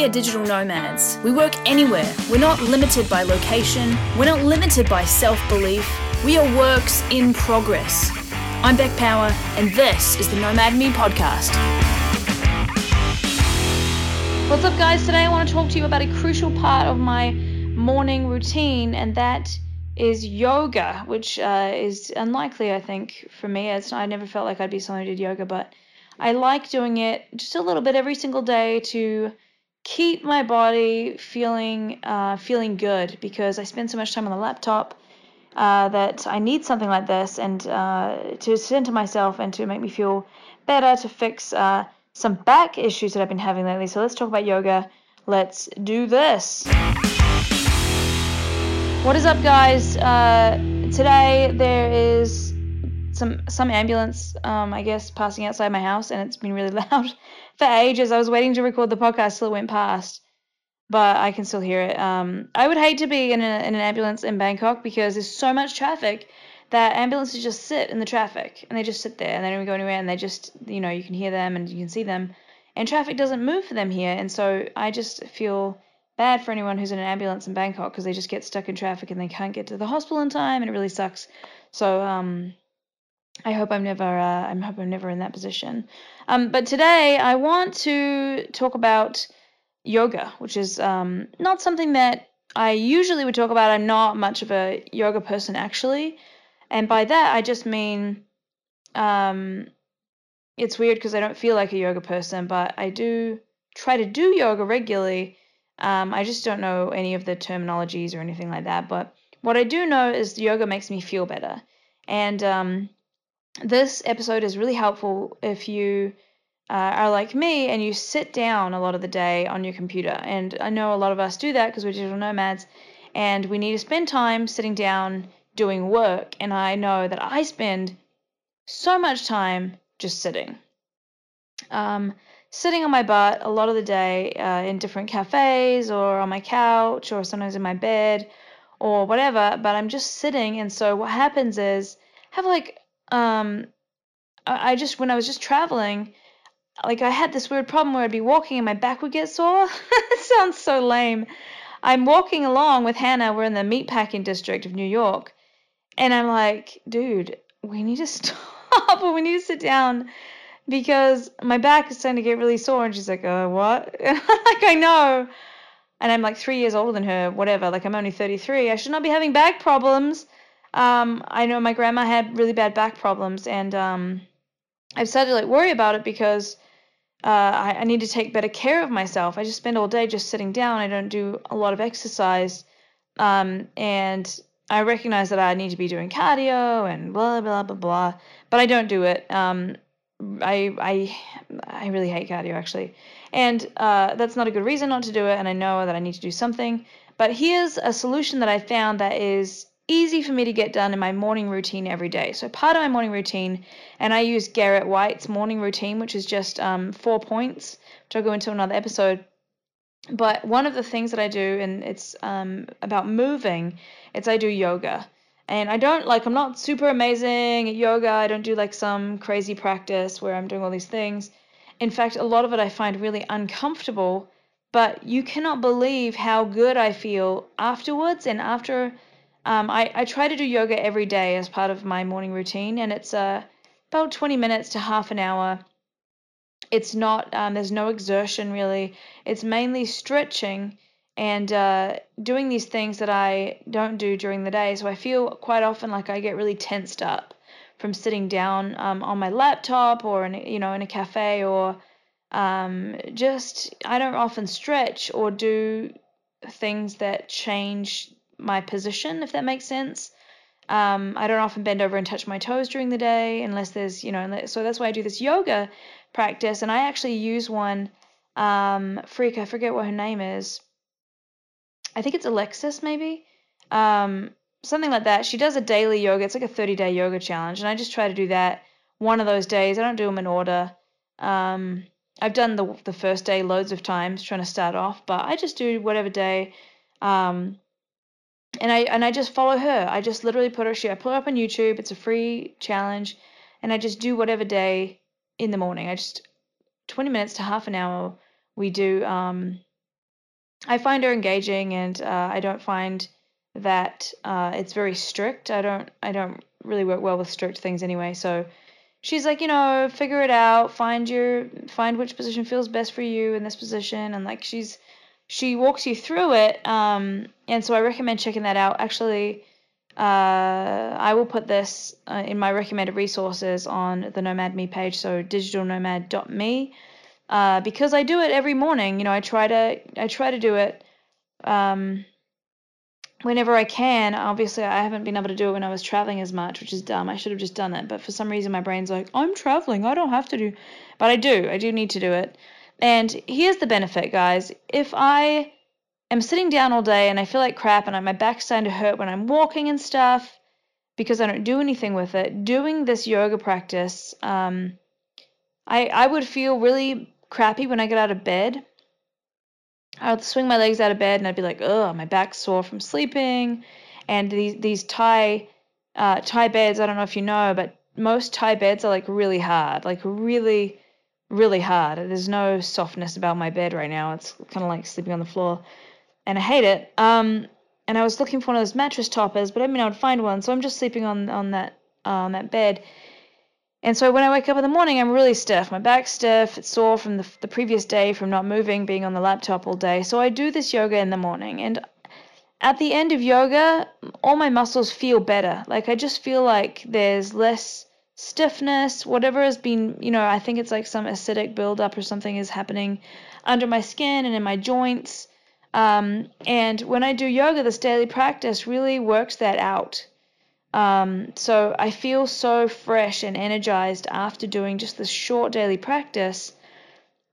We are digital nomads. We work anywhere. We're not limited by location. We're not limited by self belief. We are works in progress. I'm Beck Power, and this is the Nomad Me podcast. What's up, guys? Today I want to talk to you about a crucial part of my morning routine, and that is yoga, which uh, is unlikely, I think, for me. It's, I never felt like I'd be someone who did yoga, but I like doing it just a little bit every single day to keep my body feeling uh, feeling good because I spend so much time on the laptop uh, that I need something like this and uh, to center myself and to make me feel better to fix uh, some back issues that I've been having lately. So let's talk about yoga. Let's do this. What is up, guys? Uh, today there is some some ambulance, um, I guess, passing outside my house, and it's been really loud for ages. I was waiting to record the podcast till it went past, but I can still hear it. Um, I would hate to be in, a, in an ambulance in Bangkok because there's so much traffic that ambulances just sit in the traffic and they just sit there and they don't go anywhere and they just you know you can hear them and you can see them and traffic doesn't move for them here and so I just feel bad for anyone who's in an ambulance in Bangkok because they just get stuck in traffic and they can't get to the hospital in time and it really sucks. So um, I hope I'm never uh, I hope I'm never in that position. Um, but today I want to talk about yoga, which is um, not something that I usually would talk about. I'm not much of a yoga person actually, and by that I just mean um, it's weird because I don't feel like a yoga person, but I do try to do yoga regularly. Um, I just don't know any of the terminologies or anything like that. But what I do know is yoga makes me feel better, and um, this episode is really helpful if you uh, are like me and you sit down a lot of the day on your computer. And I know a lot of us do that because we're digital nomads and we need to spend time sitting down doing work. And I know that I spend so much time just sitting. Um, sitting on my butt a lot of the day uh, in different cafes or on my couch or sometimes in my bed or whatever, but I'm just sitting. And so what happens is, have like um, I, just when I was just traveling, like I had this weird problem where I'd be walking and my back would get sore. it sounds so lame. I'm walking along with Hannah. We're in the meatpacking district of New York, and I'm like, dude, we need to stop we need to sit down because my back is starting to get really sore. And she's like, uh, what? like I know. And I'm like three years older than her, whatever. Like I'm only 33. I should not be having back problems. Um, I know my grandma had really bad back problems, and um, I've started to like worry about it because uh, I, I need to take better care of myself. I just spend all day just sitting down. I don't do a lot of exercise, um, and I recognize that I need to be doing cardio and blah blah blah blah, but I don't do it. Um, I I I really hate cardio actually, and uh, that's not a good reason not to do it. And I know that I need to do something. But here's a solution that I found that is easy for me to get done in my morning routine every day. So part of my morning routine, and I use Garrett White's morning routine, which is just um, four points, which I'll go into another episode. But one of the things that I do, and it's um, about moving, it's I do yoga. And I don't like, I'm not super amazing at yoga. I don't do like some crazy practice where I'm doing all these things. In fact, a lot of it I find really uncomfortable, but you cannot believe how good I feel afterwards and after um, I, I try to do yoga every day as part of my morning routine, and it's uh, about 20 minutes to half an hour. It's not, um, there's no exertion really. It's mainly stretching and uh, doing these things that I don't do during the day. So I feel quite often like I get really tensed up from sitting down um, on my laptop or in, you know in a cafe or um, just I don't often stretch or do things that change my position, if that makes sense. Um, I don't often bend over and touch my toes during the day unless there's, you know, so that's why I do this yoga practice. And I actually use one, um, freak, I forget what her name is. I think it's Alexis, maybe. Um, something like that. She does a daily yoga. It's like a 30 day yoga challenge. And I just try to do that one of those days. I don't do them in order. Um, I've done the, the first day loads of times trying to start off, but I just do whatever day. Um, and I and I just follow her. I just literally put her she I put her up on YouTube. It's a free challenge, and I just do whatever day in the morning. I just twenty minutes to half an hour. We do um I find her engaging, and uh, I don't find that uh, it's very strict. I don't I don't really work well with strict things anyway. So she's like, you know, figure it out, find your find which position feels best for you in this position, and like she's she walks you through it. Um, and so I recommend checking that out. Actually, uh, I will put this uh, in my recommended resources on the Nomad Me page, so digitalnomad.me, uh, because I do it every morning. You know, I try to I try to do it. Um, whenever I can. Obviously, I haven't been able to do it when I was traveling as much, which is dumb. I should have just done it. But for some reason, my brain's like, I'm traveling. I don't have to do. But I do. I do need to do it. And here's the benefit, guys. If I am sitting down all day and I feel like crap and my back's starting to hurt when I'm walking and stuff because I don't do anything with it, doing this yoga practice, um, I, I would feel really crappy when I get out of bed I would swing my legs out of bed and I'd be like, oh, my back's sore from sleeping." And these these Thai uh, Thai beds, I don't know if you know, but most Thai beds are like really hard, like really, really hard. There's no softness about my bed right now. It's kind of like sleeping on the floor, and I hate it. Um, and I was looking for one of those mattress toppers, but I mean I would find one, so I'm just sleeping on on that uh, on that bed. And so when I wake up in the morning, I'm really stiff. My back's stiff. It's sore from the, the previous day from not moving, being on the laptop all day. So I do this yoga in the morning. And at the end of yoga, all my muscles feel better. Like I just feel like there's less stiffness, whatever has been, you know, I think it's like some acidic buildup or something is happening under my skin and in my joints. Um, and when I do yoga, this daily practice really works that out. Um, so I feel so fresh and energized after doing just this short daily practice.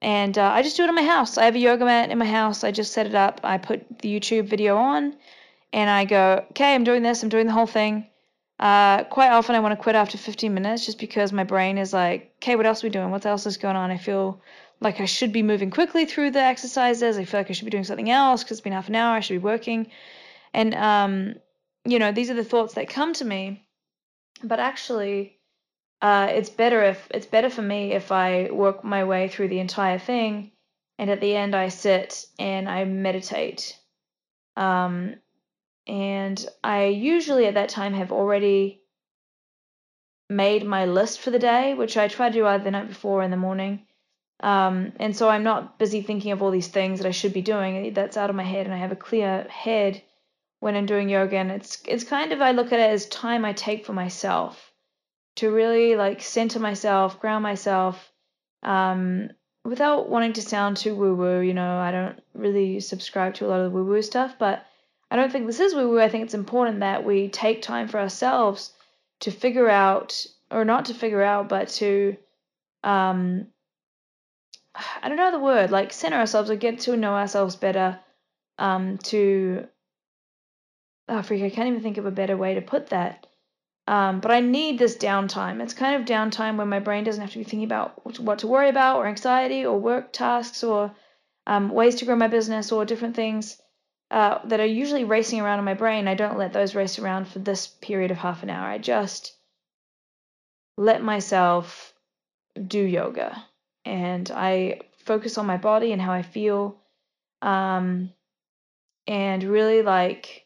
And uh, I just do it in my house. I have a yoga mat in my house. I just set it up. I put the YouTube video on and I go, okay, I'm doing this. I'm doing the whole thing. Uh, quite often I want to quit after 15 minutes just because my brain is like, okay, what else are we doing? What else is going on? I feel like I should be moving quickly through the exercises. I feel like I should be doing something else because it's been half an hour. I should be working. And um, you know, these are the thoughts that come to me. But actually, uh, it's better if it's better for me if I work my way through the entire thing, and at the end I sit and I meditate. Um, and I usually at that time have already made my list for the day, which I try to do either the night before or in the morning. Um, and so I'm not busy thinking of all these things that I should be doing. That's out of my head, and I have a clear head when I'm doing yoga and it's it's kind of I look at it as time I take for myself to really like center myself, ground myself, um, without wanting to sound too woo woo. You know, I don't really subscribe to a lot of the woo woo stuff, but I don't think this is woo woo. I think it's important that we take time for ourselves to figure out, or not to figure out, but to, um, I don't know the word, like center ourselves or get to know ourselves better, um, to oh freak, I can't even think of a better way to put that. Um, but I need this downtime. It's kind of downtime when my brain doesn't have to be thinking about what to worry about, or anxiety, or work tasks, or um, ways to grow my business, or different things uh, that are usually racing around in my brain. I don't let those race around for this period of half an hour. I just let myself do yoga, and I focus on my body and how I feel, um, and really like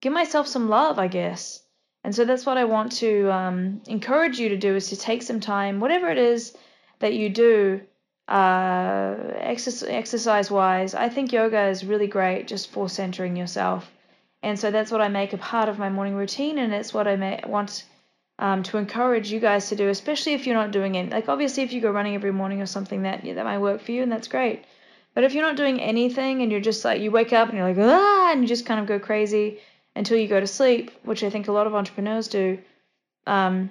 give myself some love, I guess. And so that's what I want to um, encourage you to do is to take some time, whatever it is that you do, uh, exercise, exercise wise. I think yoga is really great just for centering yourself. And so that's what I make a part of my morning routine, and it's what I may, want um, to encourage you guys to do, especially if you're not doing it. Like obviously, if you go running every morning or something, that that might work for you, and that's great. But if you're not doing anything and you're just like you wake up and you're like ah, and you just kind of go crazy, until you go to sleep, which I think a lot of entrepreneurs do, um,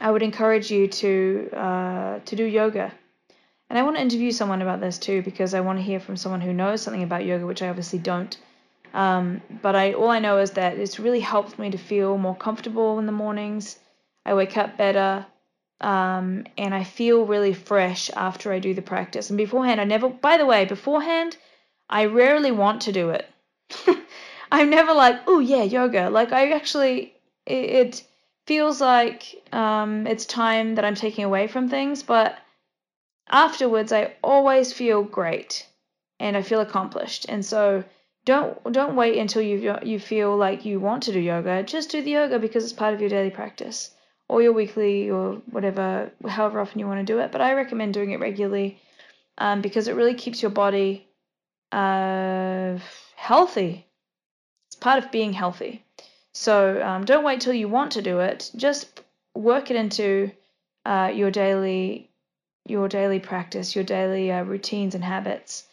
I would encourage you to uh, to do yoga. And I want to interview someone about this too because I want to hear from someone who knows something about yoga, which I obviously don't. Um, but I all I know is that it's really helped me to feel more comfortable in the mornings. I wake up better, um, and I feel really fresh after I do the practice. And beforehand, I never. By the way, beforehand, I rarely want to do it. I'm never like, oh yeah, yoga. Like I actually, it, it feels like um, it's time that I'm taking away from things, but afterwards I always feel great. and I feel accomplished. And so don't don't wait until you you feel like you want to do yoga. Just do the yoga because it's part of your daily practice or your weekly or whatever, however often you want to do it. But I recommend doing it regularly um, because it really keeps your body uh, healthy. It's part of being healthy. So um, don't wait till you want to do it. Just work it into uh, your daily your daily practice, your daily uh, routines and habits,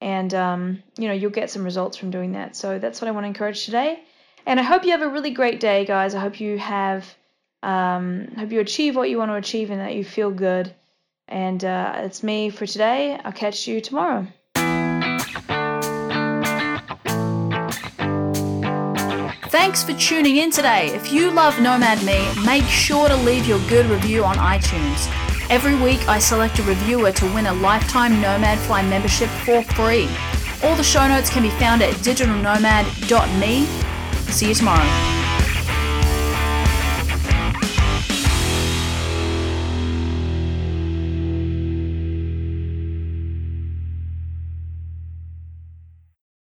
and um, you know you'll get some results from doing that. So that's what I want to encourage today. And I hope you have a really great day, guys. I hope you have um, hope you achieve what you want to achieve and that you feel good. And uh, it's me for today. I'll catch you tomorrow. Thanks for tuning in today. If you love Nomad Me, make sure to leave your good review on iTunes. Every week, I select a reviewer to win a lifetime Nomad Fly membership for free. All the show notes can be found at digitalnomad.me. See you tomorrow.